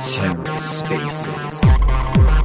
TerraSpaces. Hey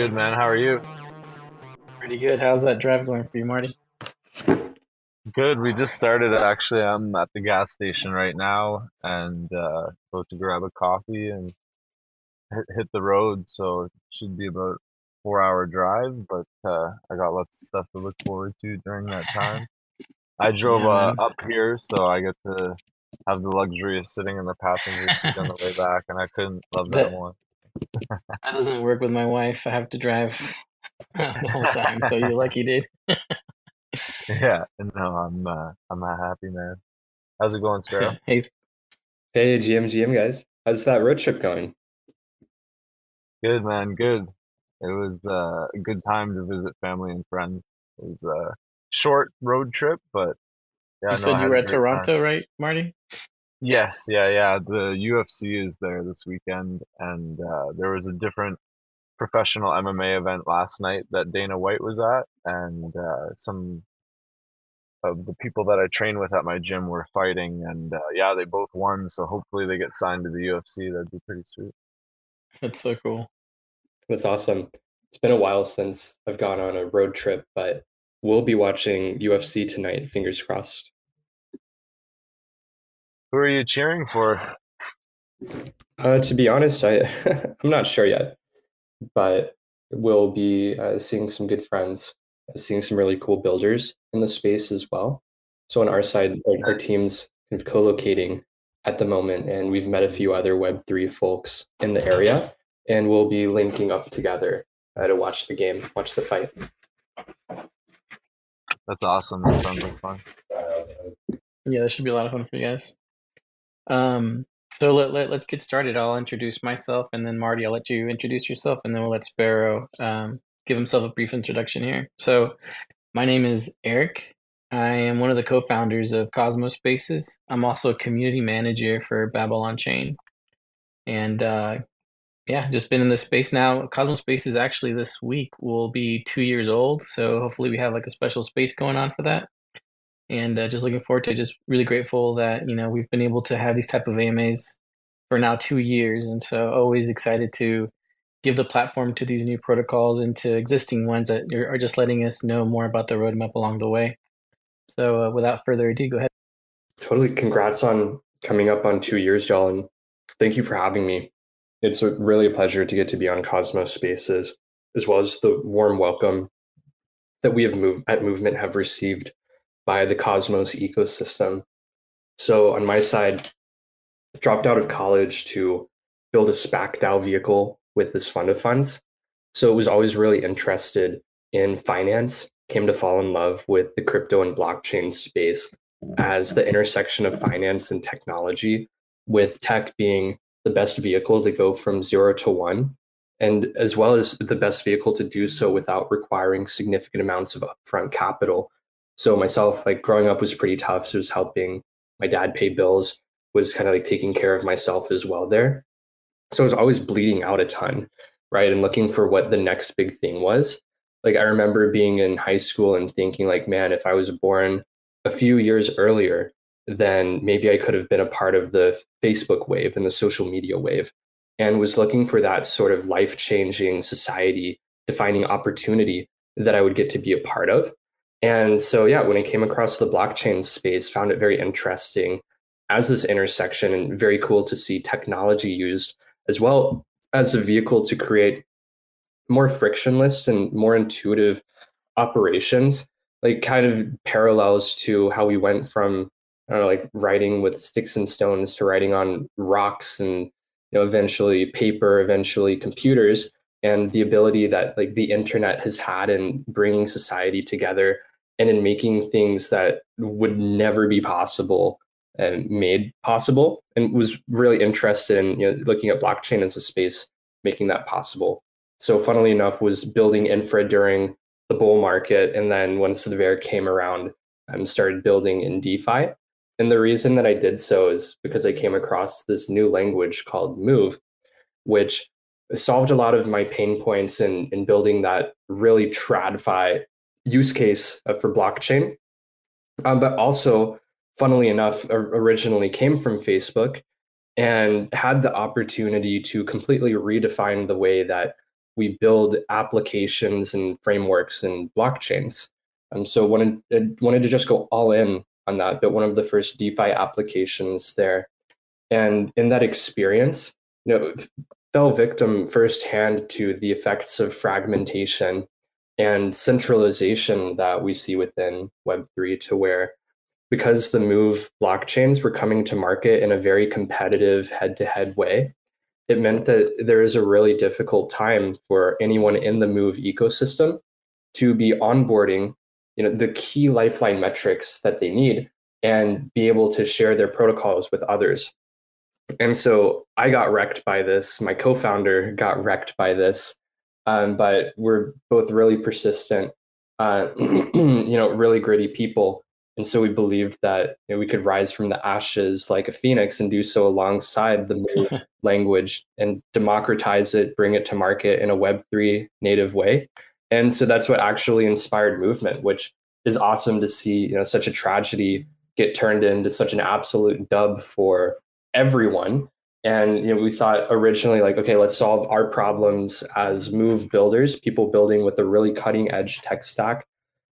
good, man. How are you? Pretty good. How's that drive going for you, Marty? Good. We just started. Actually, I'm at the gas station right now and uh, about to grab a coffee and hit, hit the road. So it should be about four hour drive, but uh, I got lots of stuff to look forward to during that time. I drove Yeah, uh, up here, so I get to have the luxury of sitting in the passenger seat on the way back, and I couldn't love that That more. That doesn't work with my wife. I have to drive the whole time, so you're lucky, dude. Yeah, no, I'm uh, I'm a happy man. How's it going, Sparrow? hey, Hey, GM, GM guys. How's that road trip going? Good man, good. It was uh, a good time to visit family and friends. It was a short road trip, but yeah, you no, said you were a at great time. Toronto, right, Marty? Yes, yeah, yeah. The UFC is there this weekend, and uh, there was a different professional MMA event last night that Dana White was at, and uh, some of the people that I train with at my gym were fighting, and uh, yeah, they both won. So hopefully they get signed to the UFC. That'd be pretty sweet. That's so cool. That's awesome. It's been a while since I've gone on a road trip, but we'll be watching UFC tonight, fingers crossed. Who are you cheering for? Uh, to be honest, I I'm not sure yet, but we'll be uh, seeing some good friends, uh, seeing some really cool builders in the space as well. So on our side, our, our team's kind of co-locating at the moment, and we've met a few other Web3 folks in the area, and we'll be linking up together uh, to watch the game, watch the fight. That's awesome. That sounds like fun. Yeah, that should be a lot of fun for you guys. Um, so let, let let's get started. I'll introduce myself, and then Marty, I'll let you introduce yourself, and then we'll let Sparrow um, give himself a brief introduction here. So, my name is Eric. I am one of the co-founders of Cosmos Spaces. I'm also a community manager for Babylon Chain, and uh, yeah, just been in this space now. Cosmos Spaces actually this week will be two years old, so hopefully we have like a special space going on for that and uh, just looking forward to it. Just really grateful that you know we've been able to have these type of AMAs for now two years, and so always excited to give the platform to these new protocols and to existing ones that are just letting us know more about the roadmap along the way. So uh, without further ado, go ahead. Totally. Congrats on coming up on two years, y'all, and thank you for having me. It's a, really a pleasure to get to be on Cosmos Spaces, as well as the warm welcome that we have move, at Movement have received by the Cosmos ecosystem. So on my side, dropped out of college to build a SPAC DAO vehicle with this fund of funds. So it was always really interested in finance, came to fall in love with the crypto and blockchain space as the intersection of finance and technology, with tech being the best vehicle to go from zero to one, and as well as the best vehicle to do so without requiring significant amounts of upfront capital. So myself, like growing up was pretty tough. So it was helping my dad pay bills, was kind of like taking care of myself as well there. So I was always bleeding out a ton, right? And looking for what the next big thing was. Like I remember being in high school and thinking like, man, if I was born a few years earlier, then maybe I could have been a part of the Facebook wave and the social media wave and was looking for that sort of life changing society defining opportunity that I would get to be a part of. And so, yeah, when I came across the blockchain space, found it very interesting as this intersection and very cool to see technology used as well as a vehicle to create more frictionless and more intuitive operations, like kind of parallels to how we went from I don't know, like writing with sticks and stones to writing on rocks and you know eventually paper, eventually computers. and the ability that like the internet has had in bringing society together and in making things that would never be possible and made possible and was really interested in you know, looking at blockchain as a space making that possible. So funnily enough was building infra during the bull market and then the bear came around i um, started building in defi. And the reason that i did so is because i came across this new language called move which solved a lot of my pain points in, in building that really tradfi use case uh, for blockchain um, but also funnily enough, originally came from Facebook and had the opportunity to completely redefine the way that we build applications and frameworks and blockchains. Um, so wanted wanted to just go all in on that. But one of the first DeFi applications there, and in that experience, you know, fell victim firsthand to the effects of fragmentation and centralization that we see within Web three, to where because the move blockchains were coming to market in a very competitive head to head way, it meant that there is a really difficult time for anyone in the move ecosystem to be onboarding you know the key lifeline metrics that they need and be able to share their protocols with others. And so i got wrecked by this. My co-founder got wrecked by this um, but we're both really persistent uh, you know really gritty people and so we believed that you know, we could rise from the ashes like a phoenix and do so alongside the language and democratize it, bring it to market in a Web3 native way. And so that's what actually inspired movement, which is awesome to see, you know, such a tragedy get turned into such an absolute dub for everyone. And you know, we thought originally like, okay, let's solve our problems as move builders, people building with a really cutting edge tech stack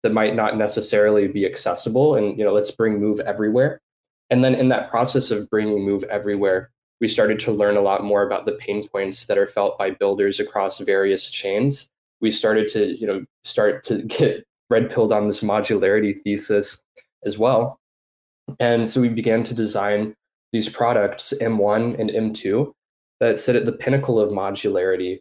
that might not necessarily be accessible. And you know let's bring move everywhere. And then in that process of bringing move everywhere we started to learn a lot more about the pain points that are felt by builders across various chains. We started to you know start to get red pilled on this modularity thesis as well. And so we began to design these products m1 and m2 that sit at the pinnacle of modularity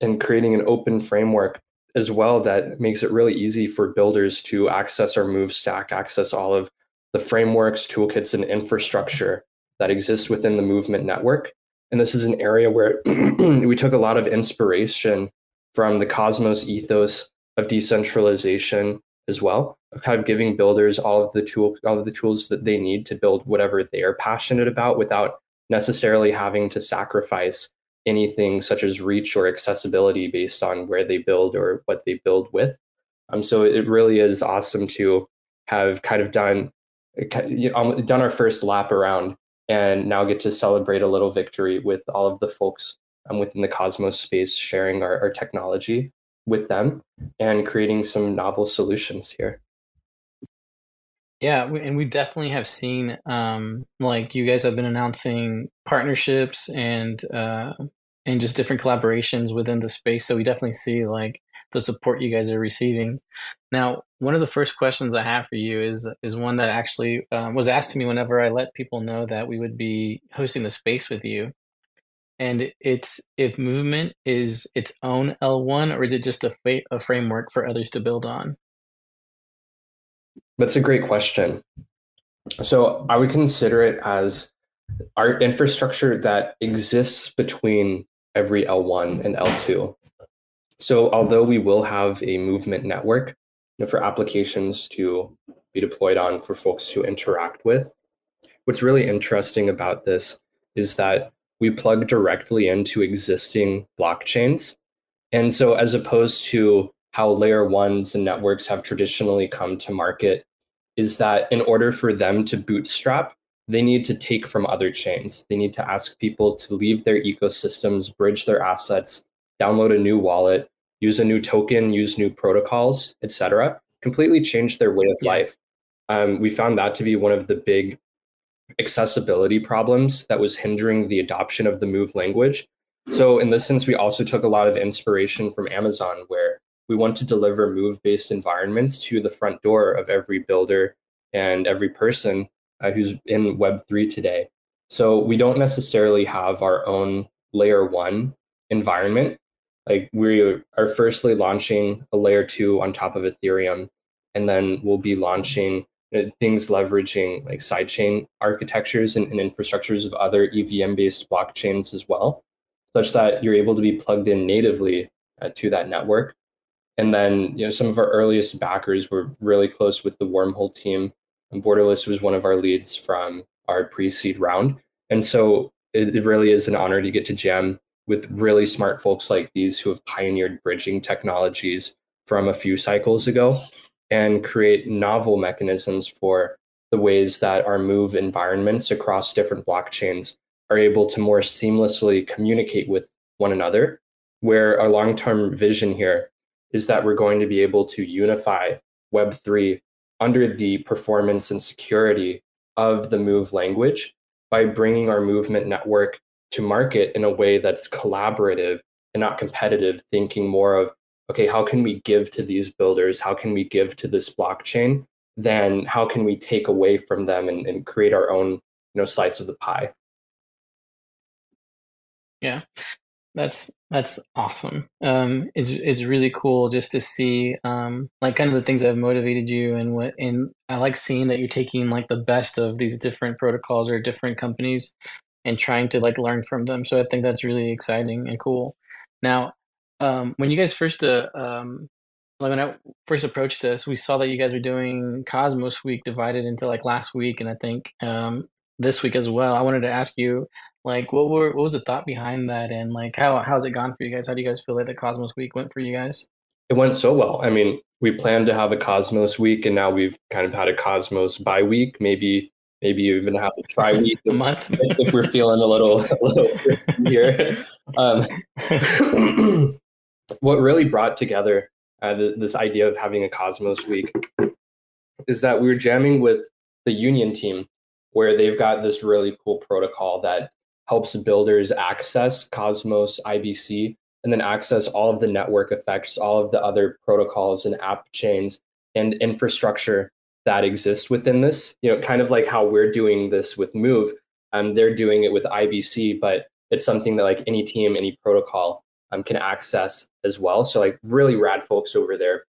and creating an open framework as well that makes it really easy for builders to access our move stack, access all of the frameworks, toolkits, and infrastructure that exist within the movement network. And this is an area where we took a lot of inspiration from the Cosmos ethos of decentralization as well, of kind of giving builders all of the tool, all of the tools that they need to build whatever they are passionate about without necessarily having to sacrifice anything such as reach or accessibility based on where they build or what they build with. Um, so it really is awesome to have kind of done you know, done our first lap around and now get to celebrate a little victory with all of the folks um, within the Cosmos space sharing our, our technology with them and creating some novel solutions here. Yeah, and we definitely have seen um, like you guys have been announcing partnerships and uh, and just different collaborations within the space. So we definitely see like the support you guys are receiving. Now, one of the first questions I have for you is is one that actually um, was asked to me whenever I let people know that we would be hosting the space with you. And it's if movement is its own L1 or is it just a, a framework for others to build on? That's a great question. So I would consider it as our infrastructure that exists between every L1 and L2. So although we will have a movement network you know, for applications to be deployed on for folks to interact with, what's really interesting about this is that we plug directly into existing blockchains. And so as opposed to how layer ones and networks have traditionally come to market is that in order for them to bootstrap, they need to take from other chains. They need to ask people to leave their ecosystems, bridge their assets, download a new wallet, use a new token, use new protocols, etc. Completely change their way of yeah. life. Um, we found that to be one of the big accessibility problems that was hindering the adoption of the Move language. So, in this sense, we also took a lot of inspiration from Amazon, where we want to deliver move based environments to the front door of every builder and every person uh, who's in Web3 today. So we don't necessarily have our own layer one environment. like we are firstly launching a layer two on top of Ethereum, and then we'll be launching uh, things leveraging like sidechain architectures and, and infrastructures of other EVM based blockchains as well, such that you're able to be plugged in natively uh, to that network. And then, you know, some of our earliest backers were really close with the Wormhole team. And Borderless was one of our leads from our pre-seed round. And so it, it really is an honor to get to jam with really smart folks like these who have pioneered bridging technologies from a few cycles ago and create novel mechanisms for the ways that our move environments across different blockchains are able to more seamlessly communicate with one another. Where our long term vision here is that we're going to be able to unify Web3 under the performance and security of the Move language by bringing our movement network to market in a way that's collaborative and not competitive, thinking more of, okay, how can we give to these builders? How can we give to this blockchain? Then how can we take away from them and, and create our own you know, slice of the pie? Yeah. That's that's awesome. Um, it's it's really cool just to see um, like kind of the things that have motivated you and what and I like seeing that you're taking like the best of these different protocols or different companies and trying to like learn from them. So I think that's really exciting and cool. Now, um, when you guys first uh, um, like when I first approached us, we saw that you guys were doing Cosmos Week divided into like last week and I think um, this week as well. I wanted to ask you like, what were what was the thought behind that, and like how how's it gone for you guys? How do you guys feel like the Cosmos Week went for you guys? It went so well. I mean, we planned to have a Cosmos Week, and now we've kind of had a Cosmos by week. Maybe maybe even have a try week a month if, if, we're feeling a little a little here. Um, what really brought together uh, th- this idea of having a Cosmos Week is that we were jamming with the Union team, where they've got this really cool protocol that helps builders access Cosmos IBC and then access all of the network effects, all of the other protocols and app chains and infrastructure that exist within this. You know, kind of like how we're doing this with Move. Um, they're doing it with IBC, but it's something that like any team, any protocol um, can access as well. So like really rad folks over there.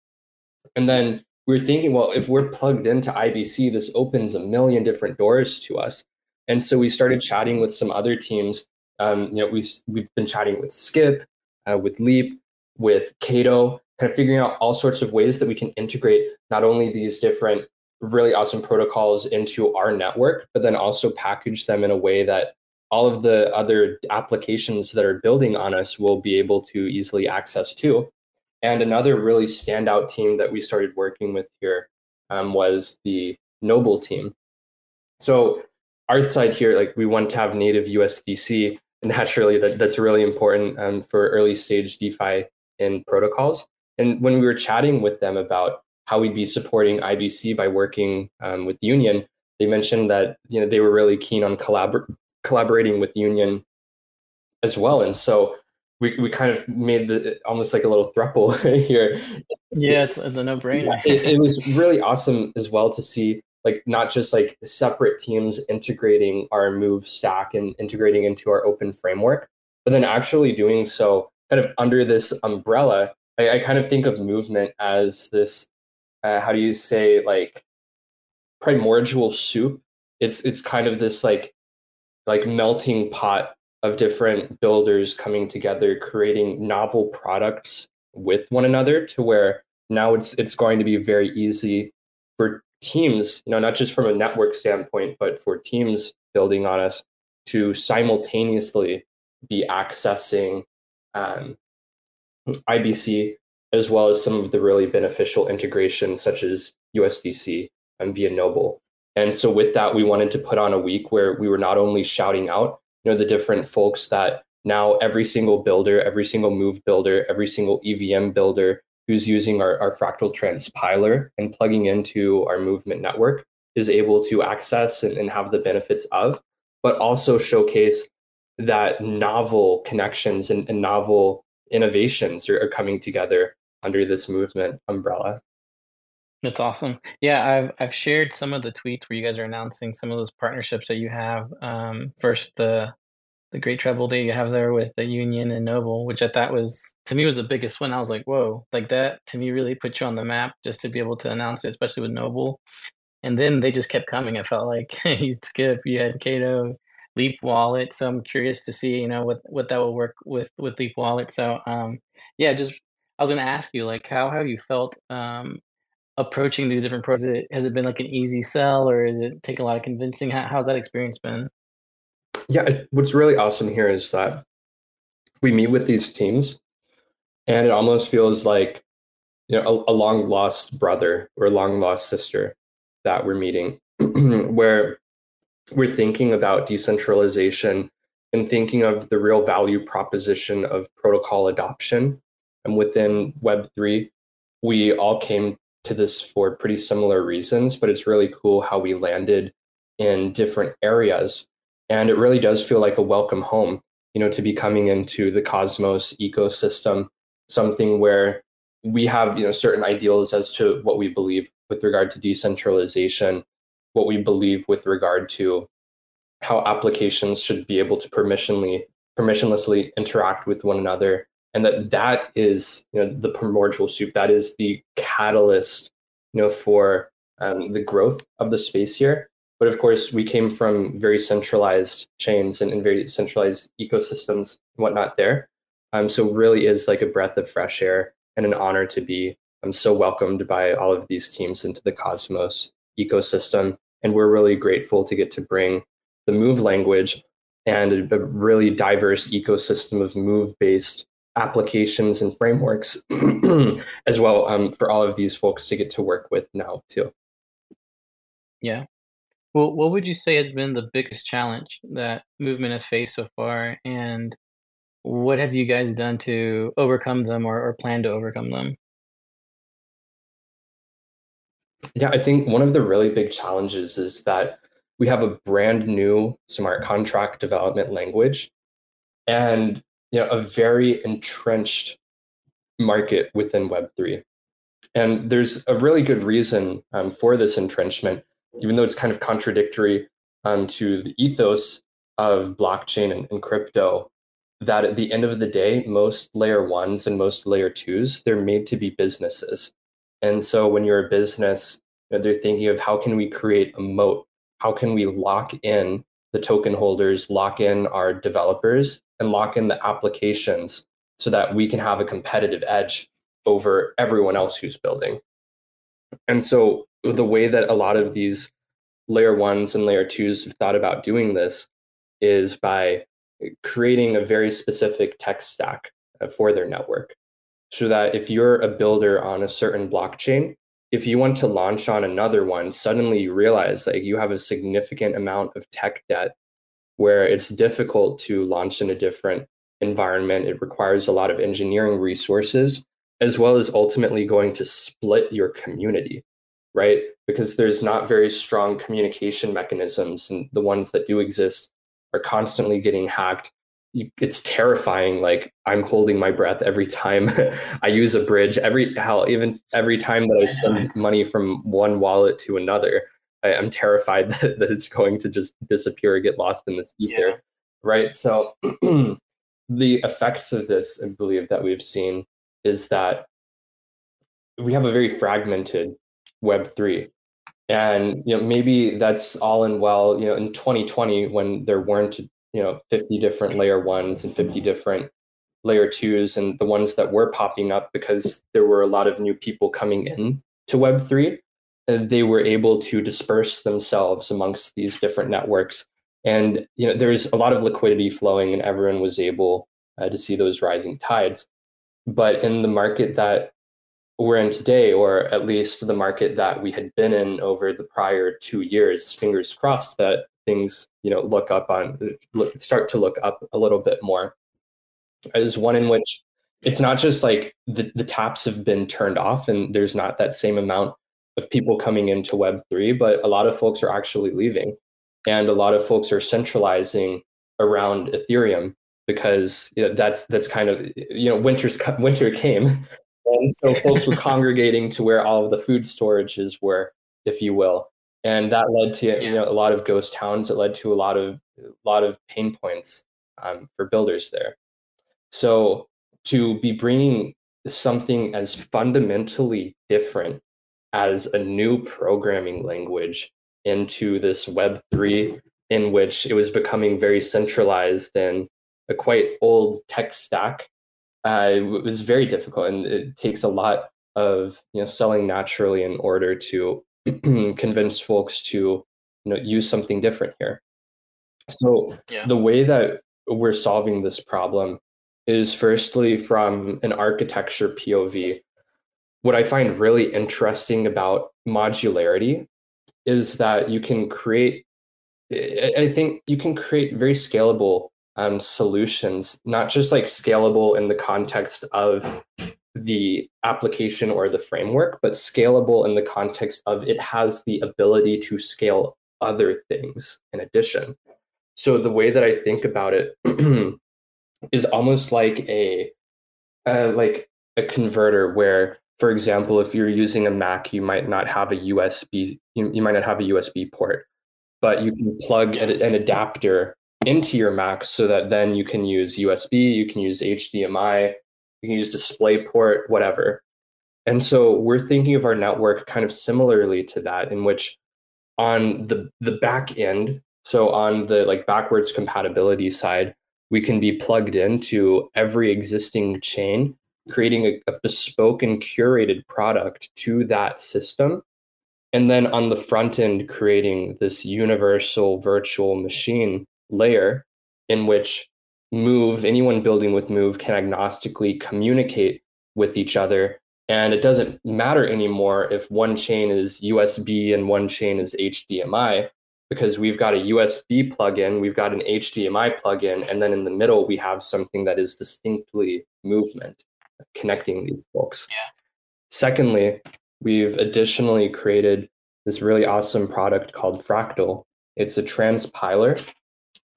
And then we are thinking, well, if we're plugged into IBC, this opens a million different doors to us. And so we started chatting with some other teams. Um, you know, we we've been chatting with Skip, uh, with Leap, with Kado, kind of figuring out all sorts of ways that we can integrate not only these different really awesome protocols into our network, but then also package them in a way that all of the other applications that are building on us will be able to easily access too. And another really standout team that we started working with here um, was the Noble team. So our side here, like we want to have native USDC. Naturally, that, that's really important um, for early stage DeFi and protocols. And when we were chatting with them about how we'd be supporting IBC by working um, with Union, they mentioned that you know they were really keen on collabor- collaborating with Union as well. And so we, we kind of made the almost like a little thruple here. Yeah, it's, it's a no brainer. it, it was really awesome as well to see like not just like separate teams integrating our move stack and integrating into our open framework, but then actually doing so kind of under this umbrella. I, I kind of think of movement as this, uh, how do you say, like primordial soup. It's it's kind of this like like melting pot of different builders coming together, creating novel products with one another to where now it's it's going to be very easy for teams, you know, not just from a network standpoint, but for teams building on us to simultaneously be accessing um, IBC as well as some of the really beneficial integrations such as USDC and via Noble. And so with that, we wanted to put on a week where we were not only shouting out, you know, the different folks that now every single builder, every single move builder, every single EVM builder who's using our, our fractal transpiler and plugging into our movement network is able to access and, and have the benefits of, but also showcase that novel connections and, and novel innovations are, are coming together under this movement umbrella. That's awesome. Yeah, I've I've shared some of the tweets where you guys are announcing some of those partnerships that you have. Um, first, the the great treble that you have there with the Union and Noble, which I thought was to me was the biggest win. I was like, whoa, like that to me really put you on the map just to be able to announce it, especially with Noble. And then they just kept coming. I felt like you Skip, you had Kado, Leap Wallet. So I'm curious to see, you know, what what that will work with with Leap Wallet. So um, yeah, just I was going to ask you, like, how have you felt um, approaching these different pros? Has it, has it been like an easy sell, or is it take a lot of convincing? How, how's that experience been? Yeah, what's really awesome here is that we meet with these teams, and it almost feels like you know a, a long lost brother or long lost sister that we're meeting, where we're thinking about decentralization and thinking of the real value proposition of protocol adoption. And within Web3, we all came to this for pretty similar reasons, but it's really cool how we landed in different areas. And it really does feel like a welcome home, you know, to be coming into the Cosmos ecosystem, something where we have, you know, certain ideals as to what we believe with regard to decentralization, what we believe with regard to how applications should be able to permissionly permissionlessly interact with one another. And that that is you know the primordial soup. That is the catalyst you know for um, the growth of the space here but of course we came from very centralized chains and, and very centralized ecosystems and whatnot there um, so really is like a breath of fresh air and an honor to be um, so welcomed by all of these teams into the cosmos ecosystem and we're really grateful to get to bring the move language and a really diverse ecosystem of move based applications and frameworks as well um, for all of these folks to get to work with now too. Yeah. Well, what would you say has been the biggest challenge that movement has faced so far, and what have you guys done to overcome them or, or plan to overcome them? Yeah, I think one of the really big challenges is that we have a brand new smart contract development language and you know a very entrenched market within web3 and there's a really good reason um, for this entrenchment even though it's kind of contradictory um, to the ethos of blockchain and, and crypto that at the end of the day most layer ones and most layer twos they're made to be businesses and so when you're a business they're thinking of how can we create a moat how can we lock in the token holders, lock in our developers, and lock in the applications so that we can have a competitive edge over everyone else who's building. And so the way that a lot of these layer ones and layer twos have thought about doing this is by creating a very specific tech stack uh, for their network. So that if you're a builder on a certain blockchain, if you want to launch on another one, suddenly you realize like you have a significant amount of tech debt where it's difficult to launch in a different environment. It requires a lot of engineering resources, as well as ultimately going to split your community, right? Because there's not very strong communication mechanisms, and the ones that do exist are constantly getting hacked it's terrifying like i'm holding my breath every time i use a bridge every hell even every time that i send money from one wallet to another I, am terrified that, that, it's going to just disappear or get lost in this ether yeah. right so the effects of this i believe that we've seen is that we have a very fragmented web 3 and you know maybe that's all in well you know in 2020 when there weren't you know 50 different layer ones and 50 different layer twos and the ones that were popping up because there were a lot of new people coming in to web3 they were able to disperse themselves amongst these different networks. And you know there's a lot of liquidity flowing and everyone was able uh, to see those rising tides. But in the market that we're in today or at least the market that we had been in over the prior two years fingers crossed that things you know look up on look, start to look up a little bit more. Is one in which it's not just like the, the taps have been turned off and there's not that same amount of people coming into web3 but a lot of folks are actually leaving. And a lot of folks are centralizing around ethereum because you know, that's that's kind of you know winter's winter came and so folks were congregating to where all of the food storages were if you will and that led to yeah. you know a lot of ghost towns it led to a lot of a lot of pain points um, for builders there. So to be bringing something as fundamentally different as a new programming language into this Web3 in which it was becoming very centralized and a quite old tech stack. Uh, it was very difficult and it takes a lot of you know selling naturally in order to convince folks to you know use something different here. So yeah. the way that we're solving this problem is firstly from an architecture POV. What I find really interesting about modularity is that you can create, I think you can create very scalable um, solutions, not just like scalable in the context of the application or the framework, but scalable in the context of it has the ability to scale other things in addition. So the way that I think about it is almost like a uh, like a converter where for example if you're using a mac you might not have a usb you, you might not have a usb port but you can plug an adapter into your mac so that then you can use usb you can use hdmi you can use displayport whatever and so we're thinking of our network kind of similarly to that in which on the the back end so on the like backwards compatibility side we can be plugged into every existing chain, creating a, a bespoke and curated product to that system. And then on the front end, creating this universal virtual machine layer in which Move, anyone building with Move can agnostically communicate with each other. And it doesn't matter anymore if one chain is USB and one chain is HDMI because we've got a USB plugin, we've got an HDMI plugin, and then in the middle we have something that is distinctly movement connecting these folks. Yeah. Secondly, we've additionally created this really awesome product called Fractal. It's a transpiler.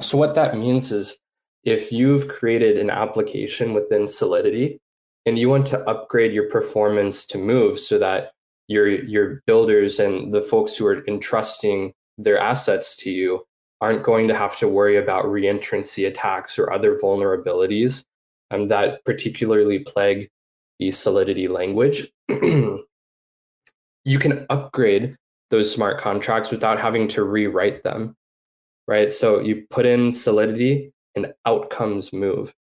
So what that means is if you've created an application within Solidity and you want to upgrade your performance to move so that your your builders and the folks who are entrusting their assets to you aren't going to have to worry about reentrancy attacks or other vulnerabilities um, that particularly plague the Solidity language. you can upgrade those smart contracts without having to rewrite them, right? So you put in Solidity and outcomes move.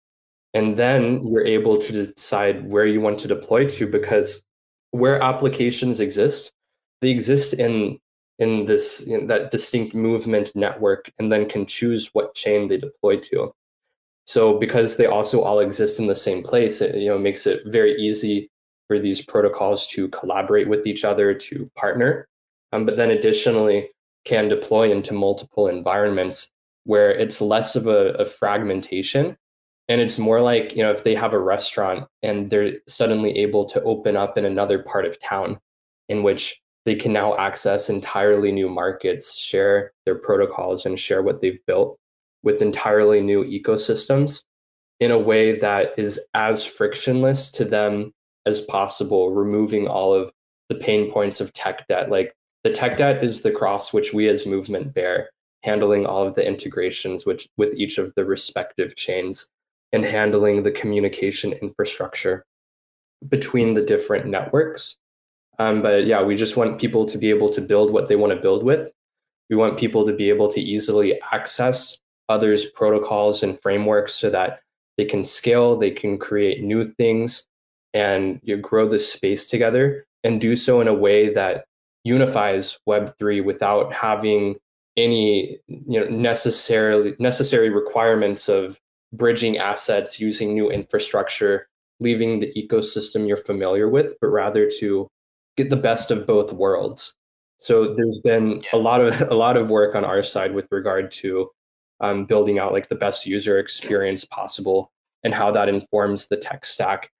And then you're able to decide where you want to deploy to because where applications exist, they exist in in this in that distinct movement network and then can choose what chain they deploy to. So because they also all exist in the same place, it you know makes it very easy for these protocols to collaborate with each other to partner. Um, but then additionally can deploy into multiple environments where it's less of a, a fragmentation and it's more like you know if they have a restaurant and they're suddenly able to open up in another part of town in which they can now access entirely new markets, share their protocols, and share what they've built with entirely new ecosystems in a way that is as frictionless to them as possible, removing all of the pain points of tech debt. Like the tech debt is the cross which we as movement bear, handling all of the integrations which, with each of the respective chains and handling the communication infrastructure between the different networks um, but yeah, we just want people to be able to build what they want to build with. We want people to be able to easily access others' protocols and frameworks so that they can scale, they can create new things, and you grow this space together and do so in a way that unifies Web3 without having any you know necessarily necessary requirements of bridging assets using new infrastructure leaving the ecosystem you're familiar with but rather to get the best of both worlds. So there's been a lot of a lot of work on our side with regard to um, building out like the best user experience possible and how that informs the tech stack.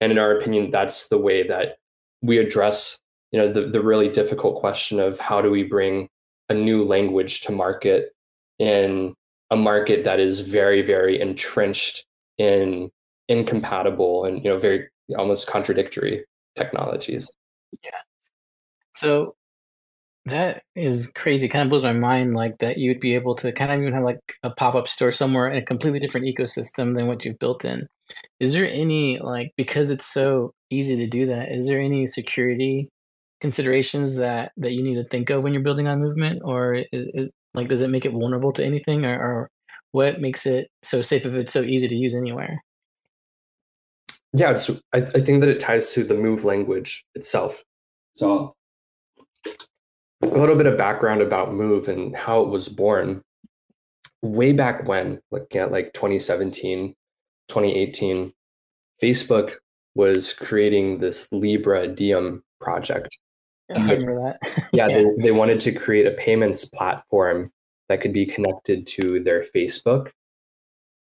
And in our opinion, that's the way that we address you know the, the really difficult question of how do we bring a new language to market in a market that is very very entrenched in incompatible and you know very almost contradictory technologies yeah. So That is crazy. Kind of blows my mind, like that you'd be able to kind of even have like a pop up store somewhere in a completely different ecosystem than what you've built in. Is there any like because it's so easy to do that? Is there any security considerations that that you need to think of when you're building on movement, or is, is like does it make it vulnerable to anything, or, or what makes it so safe if it's so easy to use anywhere? Yeah, it's, I, I think that it ties to the move language itself. So a little bit of background about Move and how it was born. Way back when, looking at like 2017, 2018, Facebook was creating this Libra Diem project. I remember that. yeah, yeah. They, they wanted to create a payments platform that could be connected to their Facebook.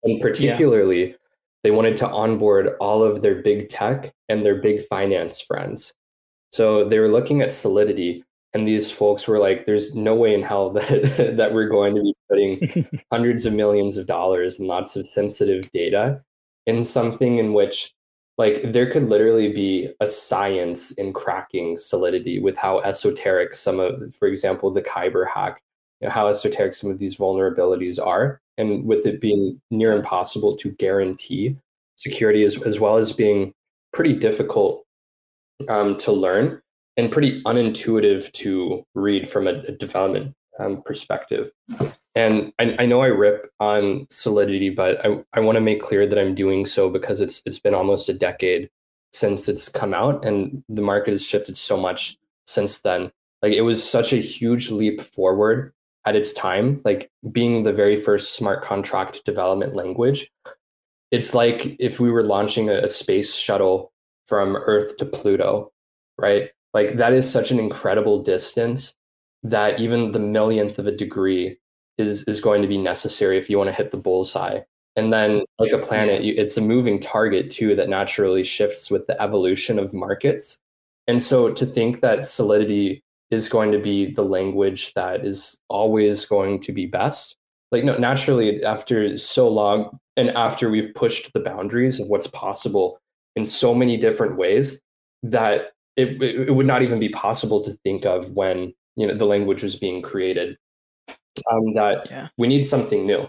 And particularly, yeah. they wanted to onboard all of their big tech and their big finance friends. So they were looking at Solidity, and these folks were like, "There's no way in hell that that we're going to be putting hundreds of millions of dollars and lots of sensitive data in something in which, like, there could literally be a science in cracking Solidity with how esoteric some of, for example, the Kyber hack, you know, how esoteric some of these vulnerabilities are, and with it being near impossible to guarantee security as as well as being pretty difficult um, to learn and pretty unintuitive to read from a, a development um, perspective. And I, I, know I rip on Solidity, but I, I want to make clear that I'm doing so because it's it's been almost a decade since it's come out, and the market has shifted so much since then. Like it was such a huge leap forward at its time, like being the very first smart contract development language. It's like if we were launching a, a space shuttle from Earth to Pluto, right? Like that is such an incredible distance that even the millionth of a degree is is going to be necessary if you want to hit the bullseye. And then, like a planet, you, it's a moving target too that naturally shifts with the evolution of markets. And so, to think that Solidity is going to be the language that is always going to be best, like no, naturally, after so long and after we've pushed the boundaries of what's possible in so many different ways, that it, it would not even be possible to think of when you know the language was being created um, that yeah. we need something new.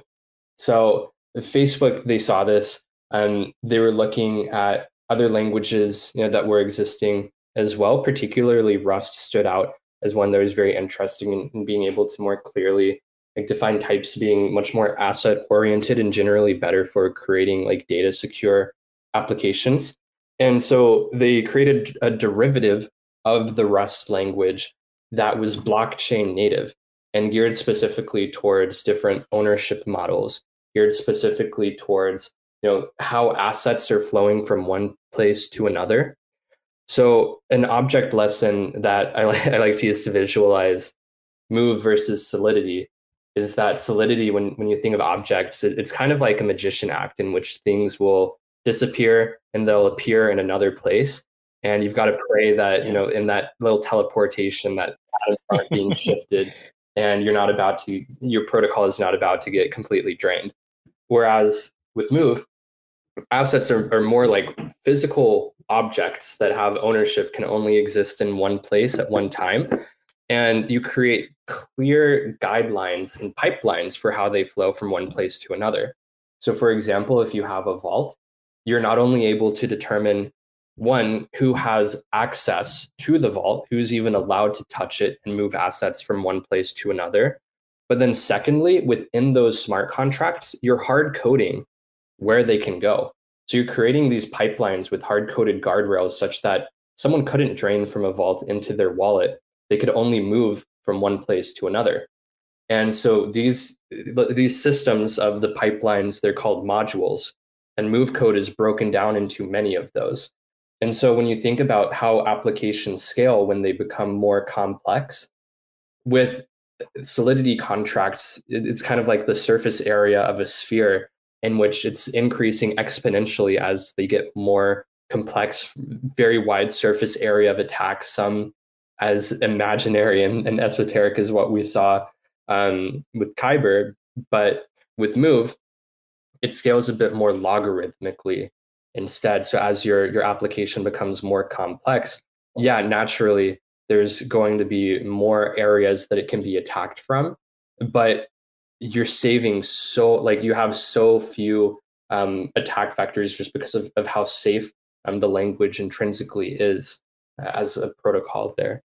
So facebook they saw this and they were looking at other languages you know that were existing as well. Particularly rust stood out as one that was very interesting in, in being able to more clearly like define types being much more asset oriented and generally better for creating like data secure applications. And so they created a derivative of the Rust language that was blockchain native and geared specifically towards different ownership models, geared specifically towards you know how assets are flowing from one place to another. So an object lesson that I, I like to use to visualize move versus solidity is that solidity when when you think of objects it, it's kind of like a magician act in which things will disappear and they'll appear in another place. And you've got to pray that, you know, in that little teleportation that atoms aren't being shifted and you're not about to, your protocol is not about to get completely drained. Whereas with Move, assets are, are more like physical objects that have ownership can only exist in one place at one time. And you create clear guidelines and pipelines for how they flow from one place to another. So, for example, if you have a vault, you're not only able to determine one who has access to the vault, who's even allowed to touch it and move assets from one place to another. But then, secondly, within those smart contracts, you're hard coding where they can go. So you're creating these pipelines with hard coded guardrails such that someone couldn't drain from a vault into their wallet. They could only move from one place to another. And so these these systems of the pipelines, they're called modules and move code is broken down into many of those. And so when you think about how applications scale when they become more complex, with Solidity contracts, it's kind of like the surface area of a sphere in which it's increasing exponentially as they get more complex, very wide surface area of attack, some as imaginary and, and esoteric as what we saw um, with Kyber. But with Move, it scales a bit more logarithmically instead. So as your your application becomes more complex, yeah, naturally there's going to be more areas that it can be attacked from, but you're saving so like you have so few um, attack vectors just because of, of how safe um, the language intrinsically is as a protocol there.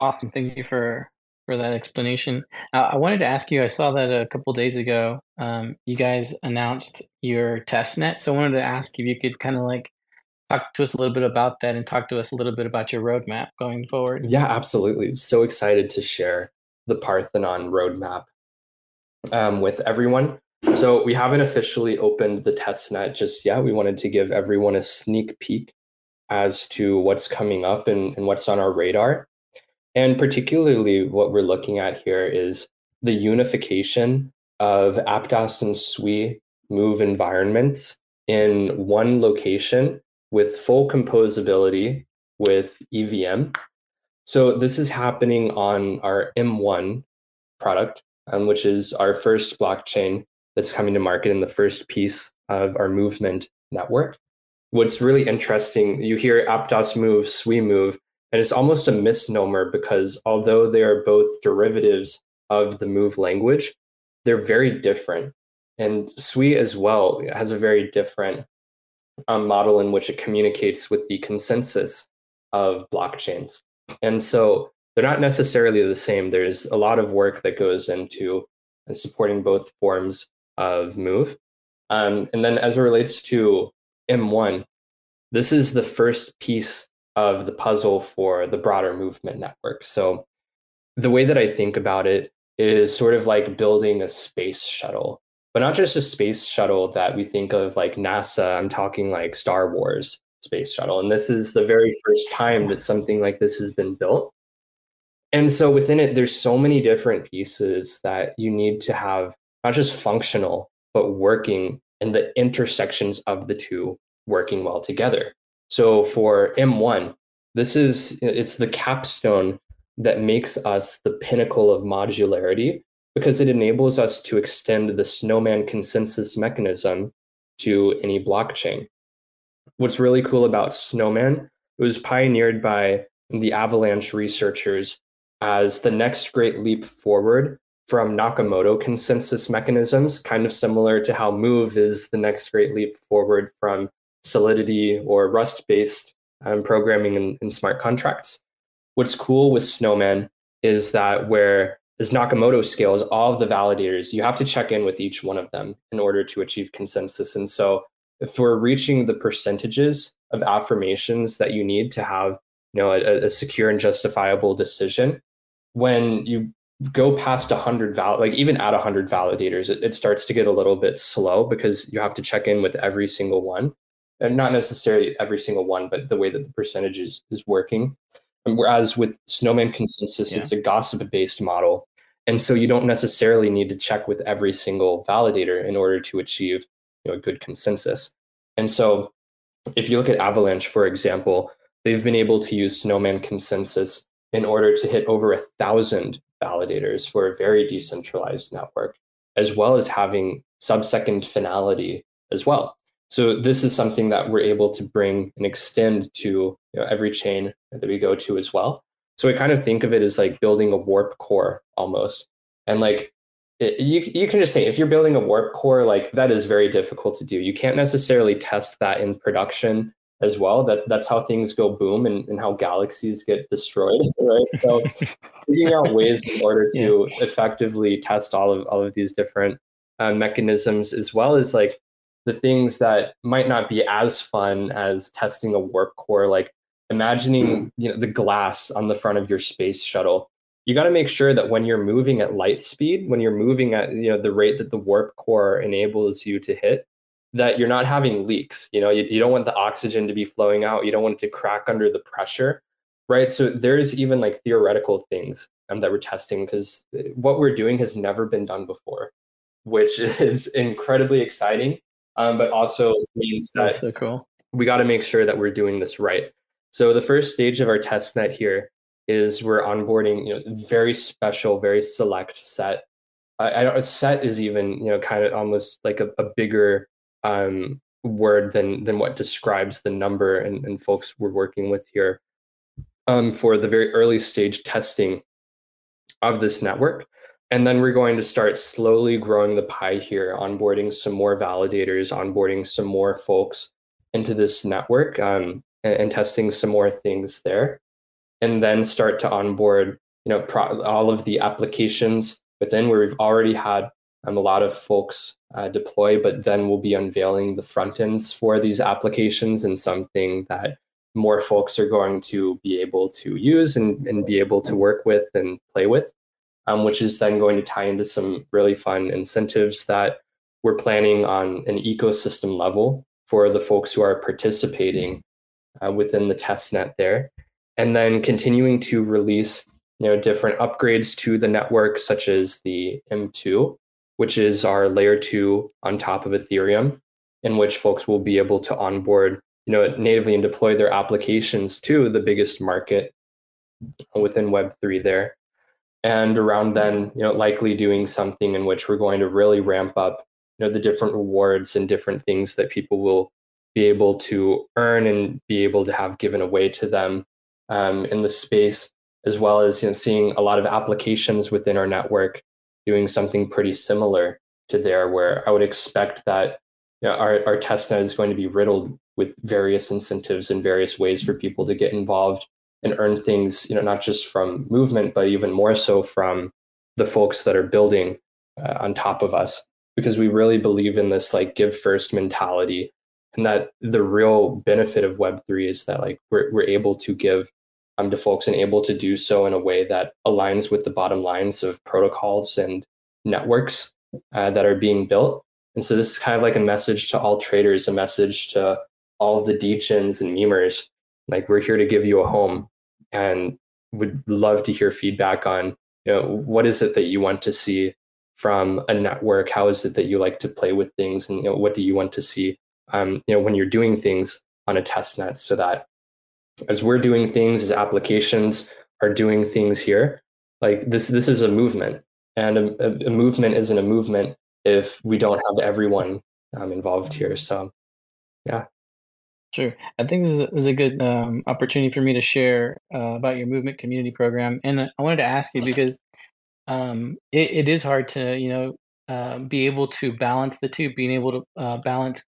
Awesome. Thank you for for that explanation. Uh, I wanted to ask you. I saw that a couple days ago. Um, you guys announced your test net, so I wanted to ask if you could kind of like talk to us a little bit about that and talk to us a little bit about your roadmap going forward. Yeah, absolutely. So excited to share the Parthenon roadmap um, with everyone. So we haven't officially opened the test net just yet. We wanted to give everyone a sneak peek as to what's coming up and, and what's on our radar. And particularly what we're looking at here is the unification of Aptos and Sui move environments in one location with full composability with EVM. So this is happening on our M1 product, um, which is our first blockchain that's coming to market in the first piece of our movement network. What's really interesting, you hear Aptos move, Sui move, and it's almost a misnomer because although they are both derivatives of the move language, they're very different. And Sui as well has a very different um, model in which it communicates with the consensus of blockchains. And so they're not necessarily the same. There's a lot of work that goes into supporting both forms of move. Um, and then as it relates to M1, this is the first piece of the puzzle for the broader movement network. So the way that I think about it is sort of like building a space shuttle, but not just a space shuttle that we think of like NASA. I'm talking like Star Wars space shuttle. And this is the very first time that something like this has been built. And so within it, there's so many different pieces that you need to have not just functional, but working and the intersections of the two working well together. So for M1, this is it's the capstone that makes us the pinnacle of modularity because it enables us to extend the snowman consensus mechanism to any blockchain. What's really cool about Snowman, it was pioneered by the Avalanche researchers as the next great leap forward from Nakamoto consensus mechanisms, kind of similar to how Move is the next great leap forward from Solidity or Rust based um, programming in, in smart contracts. What's cool with Snowman is that where as Nakamoto scales all of the validators, you have to check in with each one of them in order to achieve consensus. And so if we're reaching the percentages of affirmations that you need to have you know a, a secure and justifiable decision when you go past 100 val like even at 100 validators it, it starts to get a little bit slow because you have to check in with every single one and not necessarily every single one but the way that the percentage is, is working and whereas with snowman consensus yeah. it's a gossip based model and so you don't necessarily need to check with every single validator in order to achieve you know, a good consensus. And so if you look at Avalanche, for example, they've been able to use Snowman consensus in order to hit over a thousand validators for a very decentralized network, as well as having sub-second finality as well. So this is something that we're able to bring and extend to you know, every chain that we go to as well. So we kind of think of it as like building a warp core almost. And like it, you you can just say if you're building a warp core, like that is very difficult to do. You can't necessarily test that in production as well. That that's how things go boom and, and how galaxies get destroyed, right? So figuring out ways in order to yeah. effectively test all of all of these different uh, mechanisms, as well as like the things that might not be as fun as testing a warp core, like imagining you know the glass on the front of your space shuttle you got to make sure that when you're moving at light speed, when you're moving at you know the rate that the warp core enables you to hit, that you're not having leaks. You know, you, you don't want the oxygen to be flowing out. You don't want it to crack under the pressure, right? So there's even like theoretical things um, that we're testing because what we're doing has never been done before, which is incredibly exciting, um, but also means that That's so cool. we got to make sure that we're doing this right. So the first stage of our test net here is we're onboarding you know very special very select set i, I don't a set is even you know kind of almost like a, a bigger um word than than what describes the number and, and folks we're working with here um, for the very early stage testing of this network. And then we're going to start slowly growing the pie here, onboarding some more validators, onboarding some more folks into this network um, and, and, testing some more things there. And then start to onboard, you know, pro- all of the applications within where we've already had um, a lot of folks uh, deploy, but then we'll be unveiling the front ends for these applications and something that more folks are going to be able to use and, and be able to work with and play with, um, which is then going to tie into some really fun incentives that we're planning on an ecosystem level for the folks who are participating uh, within the test net there. And then continuing to release you know, different upgrades to the network, such as the M2, which is our layer two on top of Ethereum, in which folks will be able to onboard you know, natively and deploy their applications to the biggest market within Web3 there. And around then, you know, likely doing something in which we're going to really ramp up, you know, the different rewards and different things that people will be able to earn and be able to have given away to them um, in the space, as well as you know, seeing a lot of applications within our network doing something pretty similar to there, where I would expect that you know, our, our testnet is going to be riddled with various incentives and various ways for people to get involved and earn things, you know, not just from movement, but even more so from the folks that are building uh, on top of us, because we really believe in this like give first mentality, and that the real benefit of Web three is that like we're we're able to give um, to folks and able to do so in a way that aligns with the bottom lines of protocols and networks uh, that are being built. And so this is kind of like a message to all traders, a message to all of the degens and memers. Like we're here to give you a home and would love to hear feedback on you know what is it that you want to see from a network? How is it that you like to play with things? And you know what do you want to see um, you know when you're doing things on a test net so that as we're doing things as applications are doing things here like this this is a movement. And a, a movement isn't a movement if we don't have everyone um, involved here. So yeah Sure. I think this is a, this is a good um, opportunity for me to share uh, about your movement community program. And I wanted to ask you because um, it, it is hard to, you know, uh, be able to balance the two, being able to uh, balance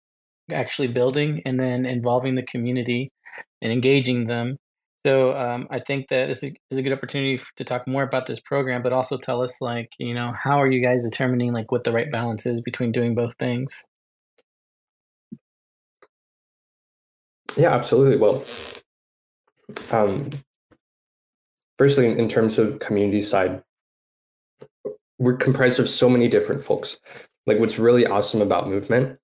actually building and then involving the community and engaging them. So um, I think that this is, is a good opportunity to talk more about this program, but also tell us, like, you know, how are you guys determining like what the right balance is between doing both things? Yeah, absolutely. Well, um, firstly, in terms of community side, we're comprised of so many different folks. Like, what's really awesome about movement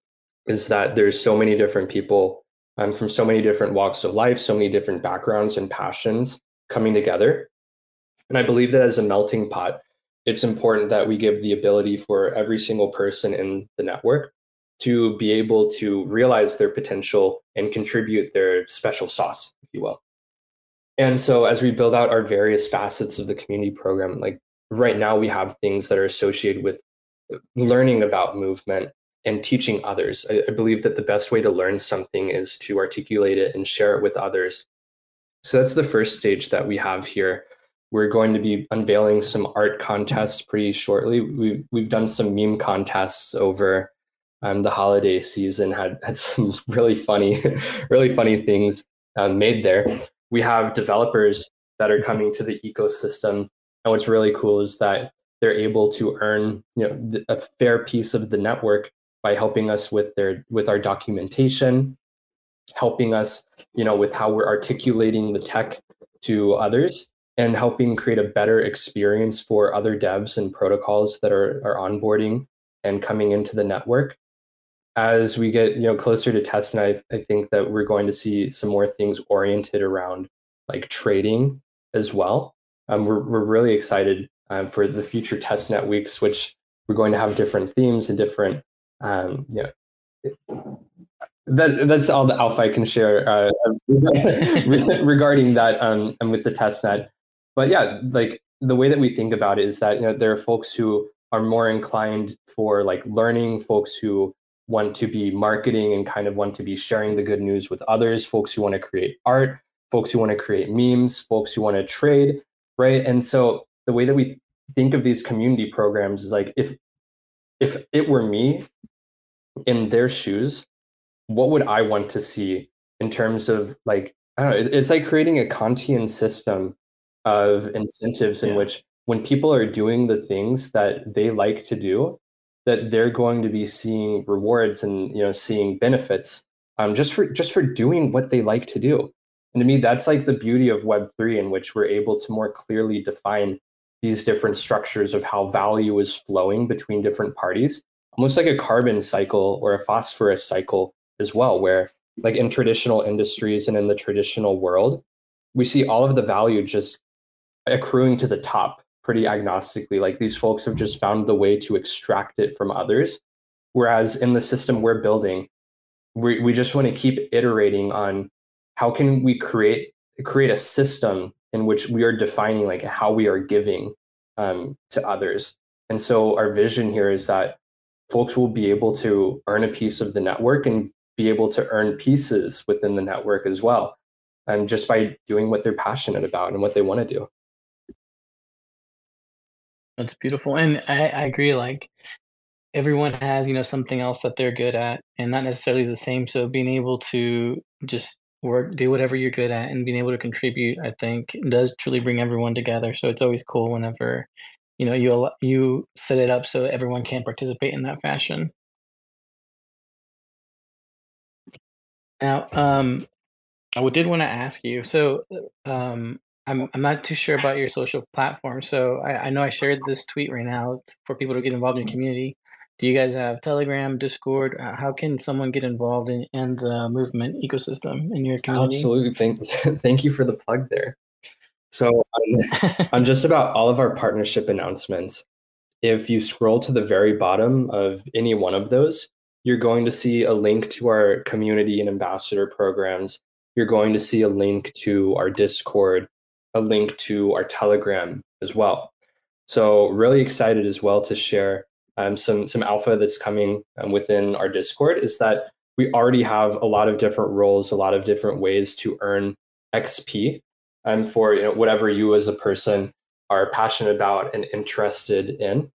is that there's so many different people um, from so many different walks of life, so many different backgrounds and passions coming together. And I believe that as a melting pot, it's important that we give the ability for every single person in the network to be able to realize their potential and contribute their special sauce, if you will. And so as we build out our various facets of the community program, like right now we have things that are associated with learning about movement and teaching others. I, I believe that the best way to learn something is to articulate it and share it with others. So that's the first stage that we have here. We're going to be unveiling some art contests pretty shortly. We've we've done some meme contests over um, the holiday season had had some really funny, really funny things um, made there. We have developers that are coming to the ecosystem, and what's really cool is that they're able to earn you know a fair piece of the network by helping us with their with our documentation, helping us you know with how we're articulating the tech to others and helping create a better experience for other devs and protocols that are, are onboarding and coming into the network as we get you know closer to testnet, I, I think that we're going to see some more things oriented around like trading as well. Um, we're we're really excited um, for the future testnet weeks, which we're going to have different themes and different um, you know that that's all the alpha I can share uh, regarding that um, and with the testnet. But yeah, like the way that we think about it is that you know there are folks who are more inclined for like learning, folks who want to be marketing and kind of want to be sharing the good news with others, folks who want to create art, folks who want to create memes, folks who want to trade, right? And so the way that we think of these community programs is like if if it were me in their shoes, what would I want to see in terms of like I don't know, it's like creating a Kantian system of incentives in yeah. which when people are doing the things that they like to do, that they're going to be seeing rewards and you know seeing benefits um, just for just for doing what they like to do. And to me, that's like the beauty of Web three, in which we're able to more clearly define these different structures of how value is flowing between different parties, almost like a carbon cycle or a phosphorus cycle as well, where like in traditional industries and in the traditional world, we see all of the value just accruing to the top pretty agnostically. Like these folks have just found the way to extract it from others. Whereas in the system we're building, we, we just want to keep iterating on how can we create create a system in which we are defining like how we are giving um, to others. And so our vision here is that folks will be able to earn a piece of the network and be able to earn pieces within the network as well. And just by doing what they're passionate about and what they want to do. That's beautiful. And I, I agree, like everyone has, you know, something else that they're good at and not necessarily the same. So being able to just work, do whatever you're good at and being able to contribute, I think does truly bring everyone together. So it's always cool whenever, you know, you you set it up so everyone can participate in that fashion. Now, um, I did want to ask you. So, um, I'm I'm not too sure about your social platform. So I, I know I shared this tweet right now for people to get involved in your community. Do you guys have Telegram, Discord? Uh, how can someone get involved in, in the movement ecosystem in your community? Absolutely. Thank thank you for the plug there. So on, on just about all of our partnership announcements, if you scroll to the very bottom of any one of those, you're going to see a link to our community and ambassador programs. You're going to see a link to our Discord, a link to our Telegram as well. So really excited as well to share um, some some alpha that's coming um, within our Discord. Is that we already have a lot of different roles, a lot of different ways to earn XP, um, for you know, whatever you as a person are passionate about and interested in.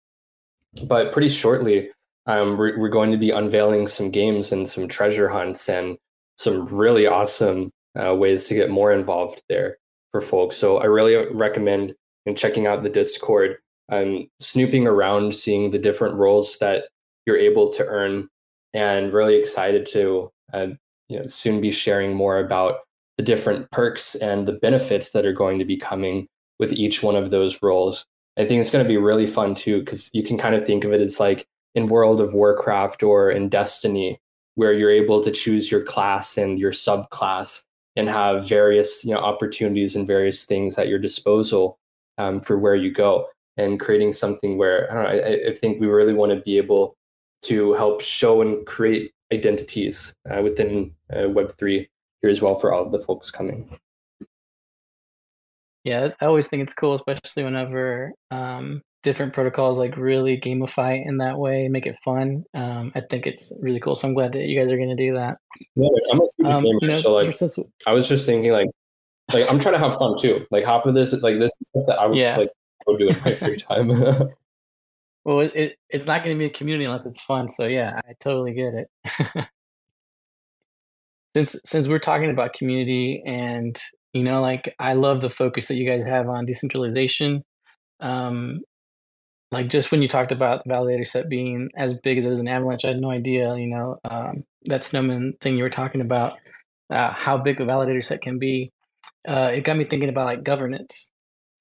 But pretty shortly, um, we're, we're, going to be unveiling some games and some treasure hunts and some really awesome uh, ways to get more involved there for folks. So I really recommend and checking out the Discord, um, snooping around, seeing the different roles that you're able to earn, and really excited to uh, you know, soon be sharing more about the different perks and the benefits that are going to be coming with each one of those roles. I think it's going to be really fun too, because you can kind of think of it as like in World of Warcraft or in Destiny, where you're able to choose your class and your subclass and have various you know opportunities and various things at your disposal um, for where you go and creating something where I don't know. I, I think we really want to be able to help show and create identities uh, within uh, Web three here as well for all of the folks coming. Yeah, I always think it's cool, especially whenever um, different protocols like really gamify in that way, make it fun. Um, I think it's really cool. So I'm glad that you guys are going to do that. Yeah, I'm a um, gamer, you know, so like since, I was just thinking like like I'm trying to have fun too. Like half of this like this is stuff that I would yeah. like go do in my free time. well, it, it, it's not going to be a community unless it's fun. So yeah, I totally get it. since since we're talking about community and you know like I love the focus that you guys have on decentralization um, like just when you talked about the validator set being as big as it is an avalanche, I had no idea, you know, um, that snowman thing you were talking about, uh, how big a validator set can be. Uh, it got me thinking about like governance.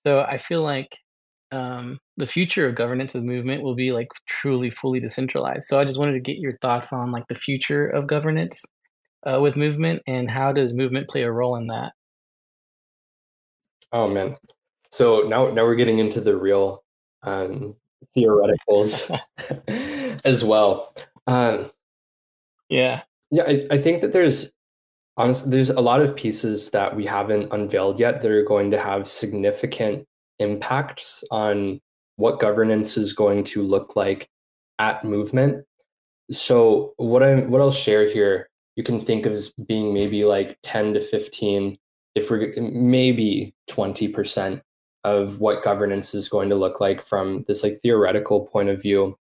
So I feel like um, the future of governance with movement will be like truly fully decentralized. So I just wanted to get your thoughts on like the future of governance uh, with movement and how does movement play a role in that? Oh man. So now now we're getting into the real um, theoreticals as well. Um, yeah, yeah, I, I think that there's honestly there's a lot of pieces that we haven't unveiled yet that are going to have significant impacts on what governance is going to look like at movement. so what I what I'll share here, you can think of as being maybe like 10 to 15, if we're maybe 20% of what governance is going to look like from this like theoretical point of view,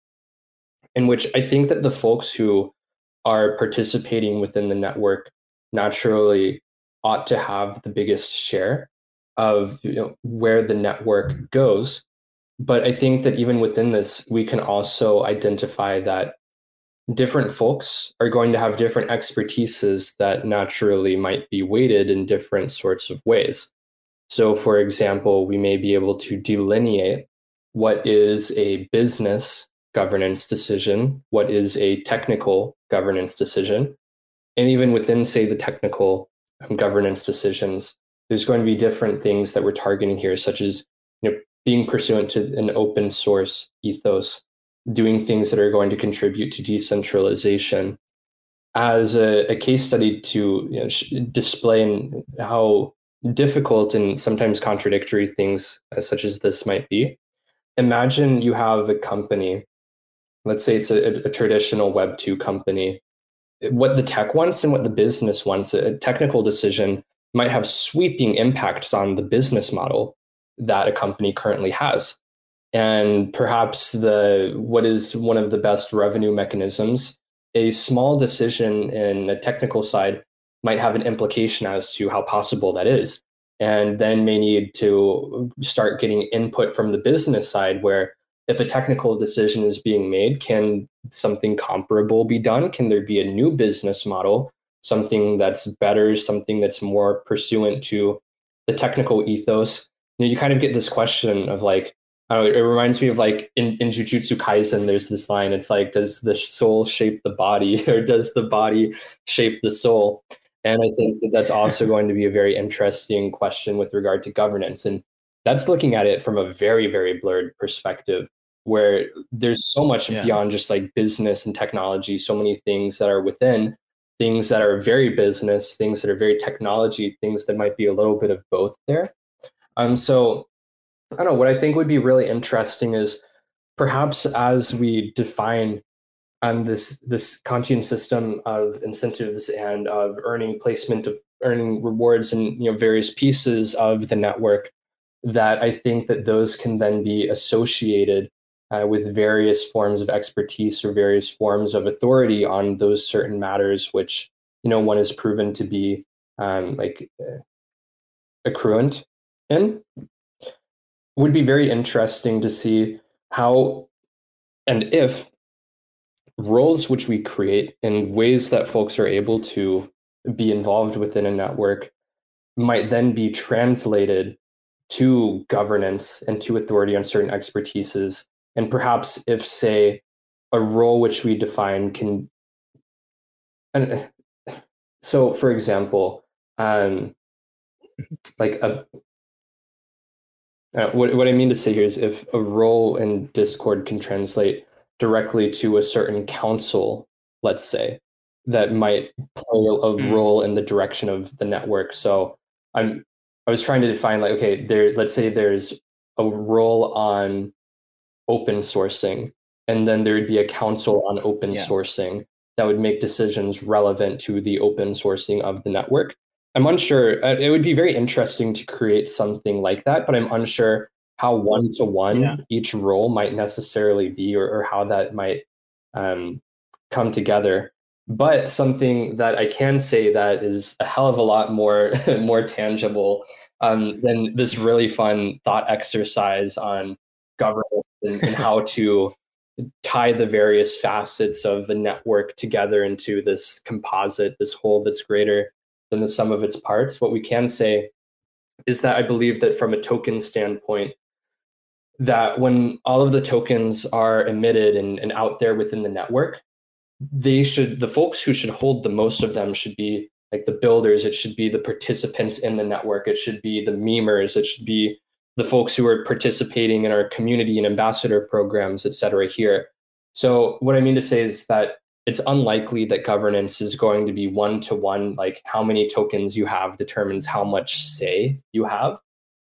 in which I think that the folks who are participating within the network naturally ought to have the biggest share of you know, where the network goes. But I think that even within this, we can also identify that different folks are going to have different expertises that naturally might be weighted in different sorts of ways. So, for example, we may be able to delineate what is a business governance decision, what is a technical governance decision. And even within, say, the technical um, governance decisions, there's going to be different things that we're targeting here, such as you know, being pursuant to an open source ethos, doing things that are going to contribute to decentralization. As a, a case study to you know, display how difficult and sometimes contradictory things uh, such as this might be, imagine you have a company. Let's say it's a, a, traditional web 2 company. What the tech wants and what the business wants a technical decision might have sweeping impacts on the business model that a company currently has. And perhaps the what is one of the best revenue mechanisms? A small decision in a technical side might have an implication as to how possible that is and then may need to start getting input from the business side where if a technical decision is being made, can something comparable be done? Can there be a new business model, something that's better, something that's more pursuant to the technical ethos? You, know, you kind of get this question of like, know, it reminds me of like in, in Jujutsu Kaisen, there's this line. It's like, does the soul shape the body or does the body shape the soul? And I think that that's also going to be a very interesting question with regard to governance. And that's looking at it from a very, very blurred perspective where there's so much yeah. beyond just like business and technology, so many things that are within, things that are very business, things that are very technology, things that might be a little bit of both there. Um, so I don't know, what I think would be really interesting is perhaps as we define um, this this Kantian system of incentives and of earning placement of earning rewards and you know various pieces of the network that I think that those can then be associated uh, with various forms of expertise or various forms of authority on those certain matters, which you know one is proven to be um, like uh, accruent in. Would be very interesting to see how and if roles which we create in ways that folks are able to be involved within a network might then be translated to governance and to authority on certain expertises. And perhaps if say a role which we define can and so for example um like a uh, what, what i mean to say here is if a role in discord can translate directly to a certain council let's say that might play a mm. role in the direction of the network so i'm i was trying to define like okay there let's say there's a role on open sourcing and then there would be a council on open yeah. sourcing that would make decisions relevant to the open sourcing of the network i'm unsure uh, it would be very interesting to create something like that but i'm unsure how one to one each role might necessarily be or, or how that might um, come together but something that i can say that is a hell of a lot more more tangible um, than this really fun thought exercise on governance and, and how to tie the various facets of the network together into this composite, this whole that's greater than the sum of its parts. What we can say is that I believe that from a token standpoint, that when all of the tokens are emitted and, and out there within the network, they should the folks who should hold the most of them should be like the builders, it should be the participants in the network, it should be the memers, it should be the folks who are participating in our community and ambassador programs, et cetera, here. So, what I mean to say is that it's unlikely that governance is going to be one to one, like how many tokens you have determines how much say you have.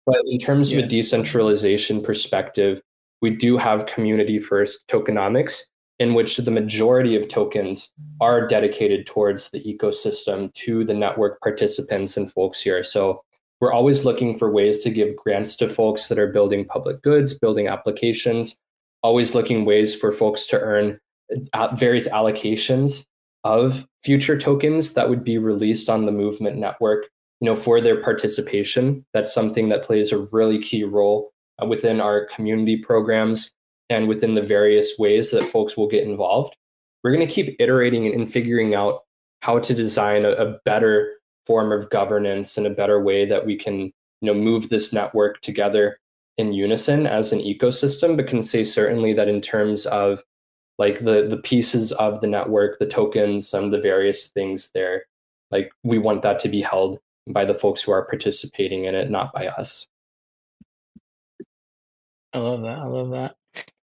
But in terms yeah. of a decentralization perspective, we do have community first tokenomics, in which the majority of tokens are dedicated towards the ecosystem to the network participants and folks here. So we're always looking for ways to give grants to folks that are building public goods, building applications, always looking ways for folks to earn uh, various allocations of future tokens that would be released on the movement network you know for their participation. That's something that plays a really key role uh, within our community programs and within the various ways that folks will get involved. We're going to keep iterating and figuring out how to design a, a better form of governance and a better way that we can you know move this network together in unison as an ecosystem but can say certainly that in terms of like the the pieces of the network the tokens and the various things there like we want that to be held by the folks who are participating in it not by us i love that i love that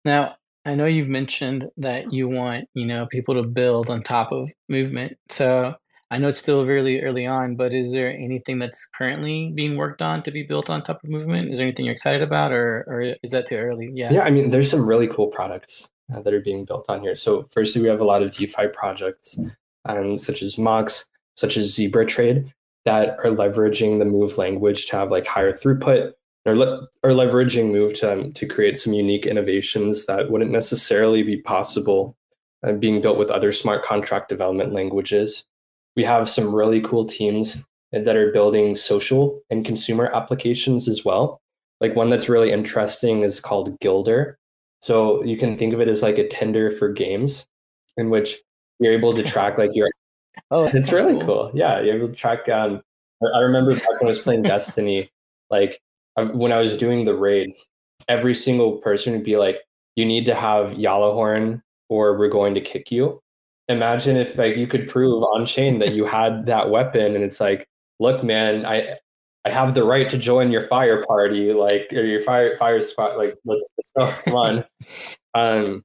now i know you've mentioned that you want you know people to build on top of movement so I know it's still really early on, but is there anything that's currently being worked on to be built on top of movement? Is there anything you're excited about, or or is that too early? Yeah. Yeah, I mean, there's some really cool products uh, that are being built on here. So, firstly, we have a lot of DeFi projects, um, such as Mox, such as Zebra Trade, that are leveraging the Move language to have like higher throughput, or le- leveraging Move to um, to create some unique innovations that wouldn't necessarily be possible uh, being built with other smart contract development languages we have some really cool teams that are building social and consumer applications as well. Like one that's really interesting is called Gilder. So you can think of it as like a Tinder for games, in which you're able to track like your. Oh, it's really cool. cool. Yeah, you're able to track. Um, I remember back when I was playing Destiny, like when I was doing the raids, every single person would be like, "You need to have Gjallarhorn, or we're going to kick you." imagine if like you could prove on chain that you had that weapon and it's like look man i i have the right to join your fire party like or your fire fire spot like let's, let's go come on um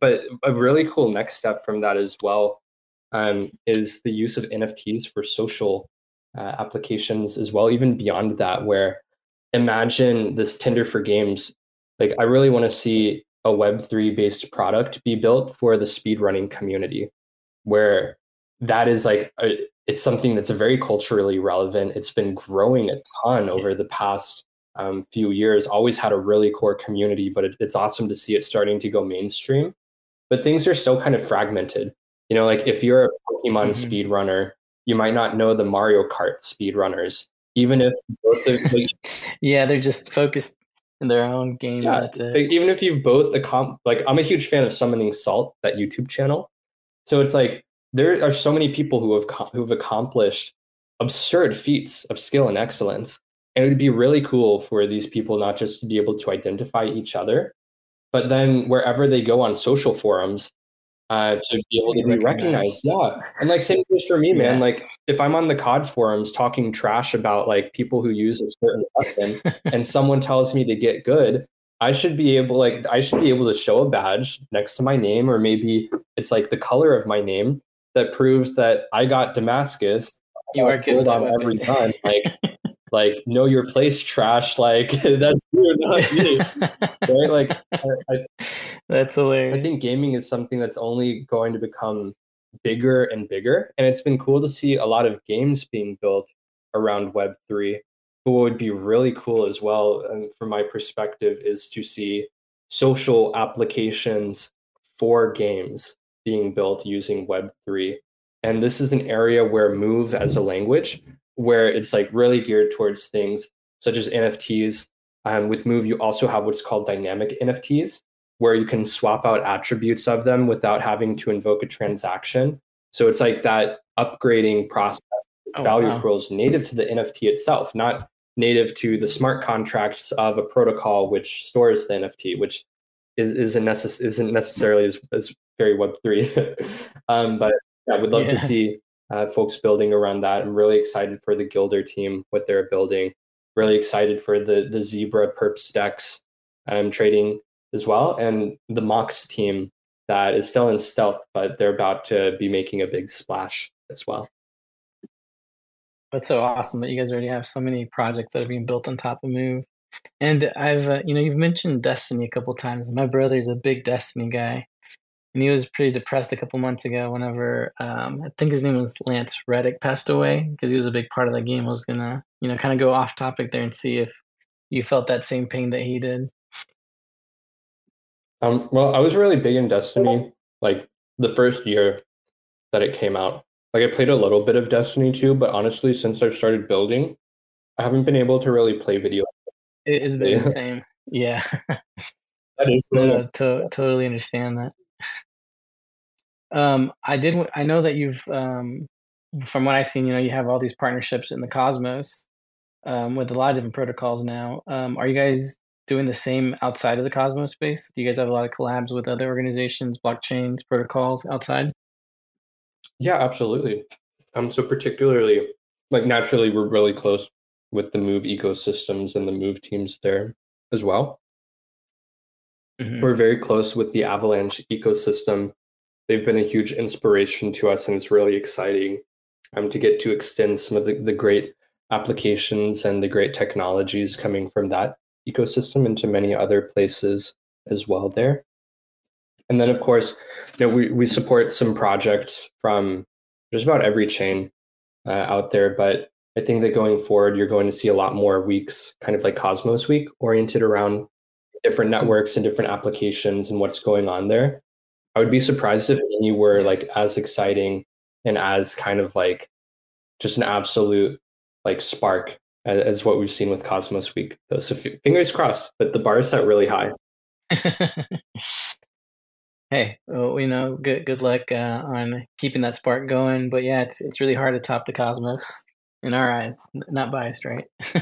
but a really cool next step from that as well um, is the use of nfts for social uh, applications as well even beyond that where imagine this tinder for games like i really want to see a Web3 based product be built for the speedrunning community, where that is like, a, it's something that's very culturally relevant. It's been growing a ton over the past um, few years, always had a really core community, but it, it's awesome to see it starting to go mainstream. But things are still kind of fragmented. You know, like if you're a Pokemon mm-hmm. speedrunner, you might not know the Mario Kart speedrunners, even if both of, like, yeah, they're just focused in their own game. Yeah, like, even if you've both the comp, like I'm a huge fan of Summoning Salt, that YouTube channel. So it's like there are so many people who have who've accomplished absurd feats of skill and excellence, and it would be really cool for these people not just to be able to identify each other, but then wherever they go on social forums, uh, to be able to be recognized. Yeah. And like same goes for me, man. Yeah. Like if I'm on the COD forums talking trash about like people who use a certain weapon and someone tells me to get good, I should be able like I should be able to show a badge next to my name, or maybe it's like the color of my name that proves that I got Damascus. You are good on every gun. Like like know your place trash like that's you not me right? Like I, I, that's hilarious. I think gaming is something that's only going to become bigger and bigger and it's been cool to see a lot of games being built around web 3 but what would be really cool as well and from my perspective is to see social applications for games being built using web 3 and this is an area where move as a language where it's like really geared towards things such as NFTs. Um, with Move, you also have what's called dynamic NFTs, where you can swap out attributes of them without having to invoke a transaction. So it's like that upgrading process oh, value wow. accruals native to the NFT itself, not native to the smart contracts of a protocol which stores the NFT, which is, isn't, necess- isn't necessarily as, as very Web3. um, but yeah, we'd love yeah. to see uh, folks building around that. I'm really excited for the Gilder team, what they're building. Really excited for the the Zebra Perps Dex um, trading as well, and the Mox team that is still in stealth, but they're about to be making a big splash as well. That's so awesome that you guys already have so many projects that are being built on top of Move. And I've, uh, you know, you've mentioned Destiny a couple times. My brother's a big Destiny guy, and he was pretty depressed a couple months ago. Whenever um, I think his name was Lance Reddick passed away because he was a big part of that game. I was gonna you know kind of go off topic there and see if you felt that same pain that he did. Um, well, I was really big in Destiny, like the first year that it came out. Like I played a little bit of Destiny 2, but honestly, since I've started building, I haven't been able to really play video. It has been the same. Yeah. that is no, to- totally understand that. Um, I did. I know that you've, um, from what I've seen, you know, you have all these partnerships in the Cosmos um, with a lot of different protocols now. Um, are you guys doing the same outside of the Cosmos space? Do you guys have a lot of collabs with other organizations, blockchains, protocols outside? Yeah, absolutely. Um, so particularly, like naturally, we're really close with the Move ecosystems and the Move teams there as well. Mm-hmm. We're very close with the Avalanche ecosystem. They've been a huge inspiration to us, and it's really exciting um, to get to extend some of the, the great applications and the great technologies coming from that ecosystem into many other places as well there. And then, of course, you know, we, we support some projects from just about every chain uh, out there. But I think that going forward, you're going to see a lot more weeks, kind of like Cosmos Week, oriented around different networks and different applications and what's going on there. I would be surprised if any were like as exciting and as kind of like just an absolute like spark as, as what we've seen with Cosmos Week. So fingers crossed, but the bar is set really high. hey, well, you know, good good luck uh, on keeping that spark going. But yeah, it's it's really hard to top the Cosmos in our eyes. Not biased, right?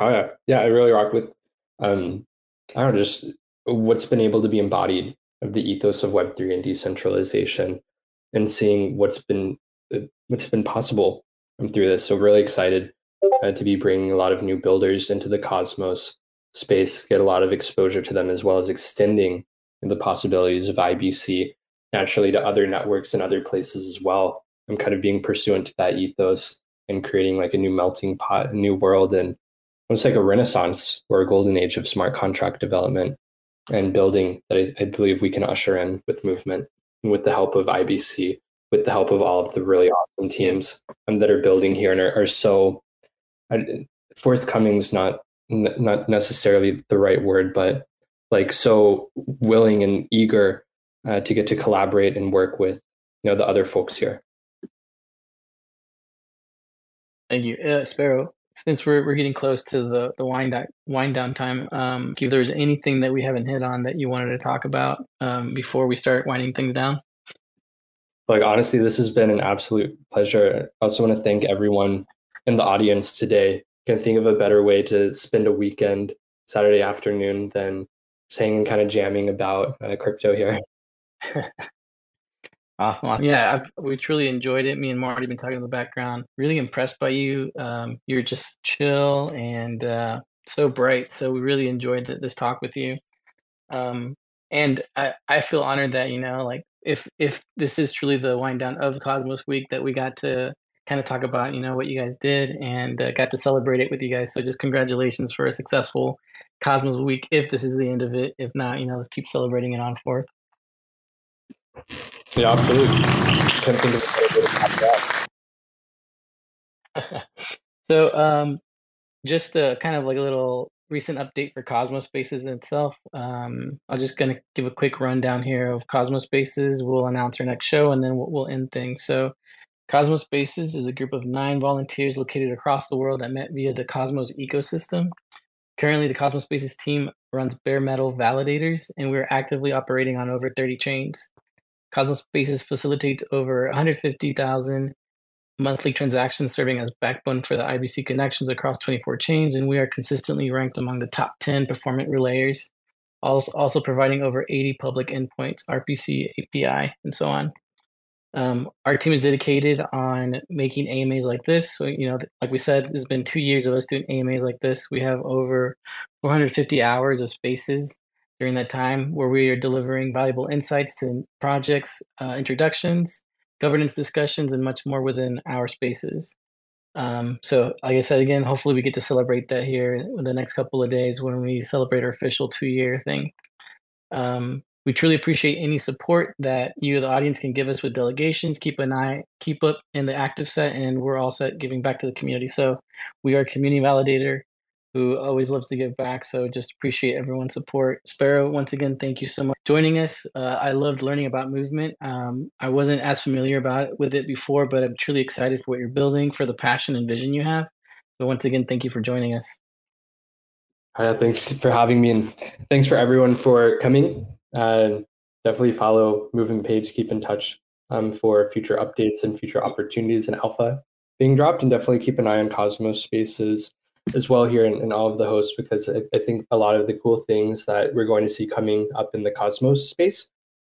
oh yeah, yeah. I really rock with. Um, I don't know, just what's been able to be embodied of the ethos of Web three and decentralization, and seeing what's been uh, what's been possible through this. So really excited uh, to be bringing a lot of new builders into the Cosmos space, get a lot of exposure to them, as well as extending the possibilities of IBC naturally to other networks and other places as well. I'm kind of being pursuant to that ethos and creating like a new melting pot, a new world, and almost like a renaissance or a golden age of smart contract development and building that I, I believe we can usher in with movement and with the help of IBC with the help of all of the really awesome teams um, that are building here and are, are so uh, forthcoming is not not necessarily the right word, but like so willing and eager uh, to get to collaborate and work with you know the other folks here. Thank you, uh, Sparrow. Since we're we're getting close to the the wind down wind down time, um, if there's anything that we haven't hit on that you wanted to talk about um, before we start winding things down? Like honestly this has been an absolute pleasure. I also want to thank everyone in the audience today. Can think of a better way to spend a weekend saturday afternoon than saying and kind of jamming about uh, crypto here awesome yeah I've, we truly enjoyed it me and marty been talking in the background really impressed by you um, you're just chill and uh, so bright so we really enjoyed this talk with you um, and I, I feel honored that you know like if if this is truly the wind down of Cosmos Week that we got to kind of talk about, you know, what you guys did and uh, got to celebrate it with you guys. So just congratulations for a successful Cosmos Week. If this is the end of it, if not, you know, let's keep celebrating it on forth. Yeah, absolutely. That. so, um, just a kind of like a little recent update for Cosmos Spaces itself. Um, I'm just going to give a quick rundown here of Cosmos Spaces. We'll announce our next show and then we'll, we'll end things. So, Cosmos Spaces is a group of nine volunteers located across the world that met via the Cosmos ecosystem. Currently, the Cosmos Spaces team runs bare metal validators, and we're actively operating on over 30 chains. Cosmos Spaces facilitates over 150,000 monthly transactions serving as backbone for the IBC connections across 24 chains, and we are consistently ranked among the top 10 performant relayers, also, also providing over 80 public endpoints, RPC, API, and so on. Um, our team is dedicated on making AMAs like this. So, you know, like we said, it's been two years of us doing AMAs like this. We have over 450 hours of spaces during that time where we are delivering valuable insights to projects, uh, introductions, governance discussions, and much more within our spaces. Um, so, like I said again, hopefully we get to celebrate that here in the next couple of days when we celebrate our official two year thing. Um, we truly appreciate any support that you, the audience, can give us with delegations. Keep an eye, keep up in the active set, and we're all set giving back to the community. So we are community validator who always loves to give back. So just appreciate everyone's support. Sparrow, once again, thank you so much for joining us. Uh, I loved learning about movement. Um, I wasn't as familiar about it, with it before, but I'm truly excited for what you're building, for the passion and vision you have. So once again, thank you for joining us. Uh, thanks for having me, and thanks for everyone for coming. Uh, definitely follow Movement Page, keep in touch um, for future updates and future opportunities in Alpha being dropped, and definitely keep an eye on Cosmos Spaces as well here and, all of the hosts because I, I, think a lot of the cool things that we're going to see coming up in the Cosmos space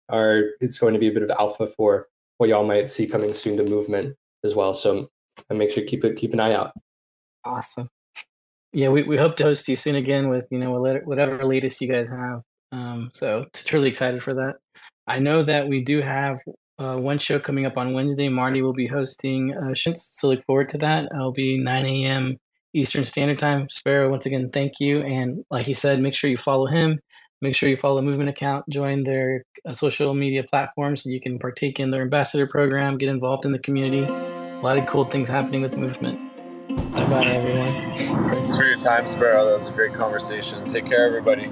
are it's going to be a bit of alpha for what y'all might see coming soon to movement as well. So and make sure keep it keep an eye out. Awesome. Yeah, we, we hope to host you soon again with you know whatever latest you guys have. Um, so truly excited for that. I know that we do have uh, one show coming up on Wednesday. Marty will be hosting uh, so look forward to that. It'll be 9 a.m. Eastern Standard Time. Sparrow, once again, thank you. And like he said, make sure you follow him. Make sure you follow the Movement account, join their uh, social media platforms so you can partake in their ambassador program, get involved in the community. A lot of cool things happening with the movement. Bye bye, everyone. Thanks for your time, Sparrow. That was a great conversation. Take care, everybody.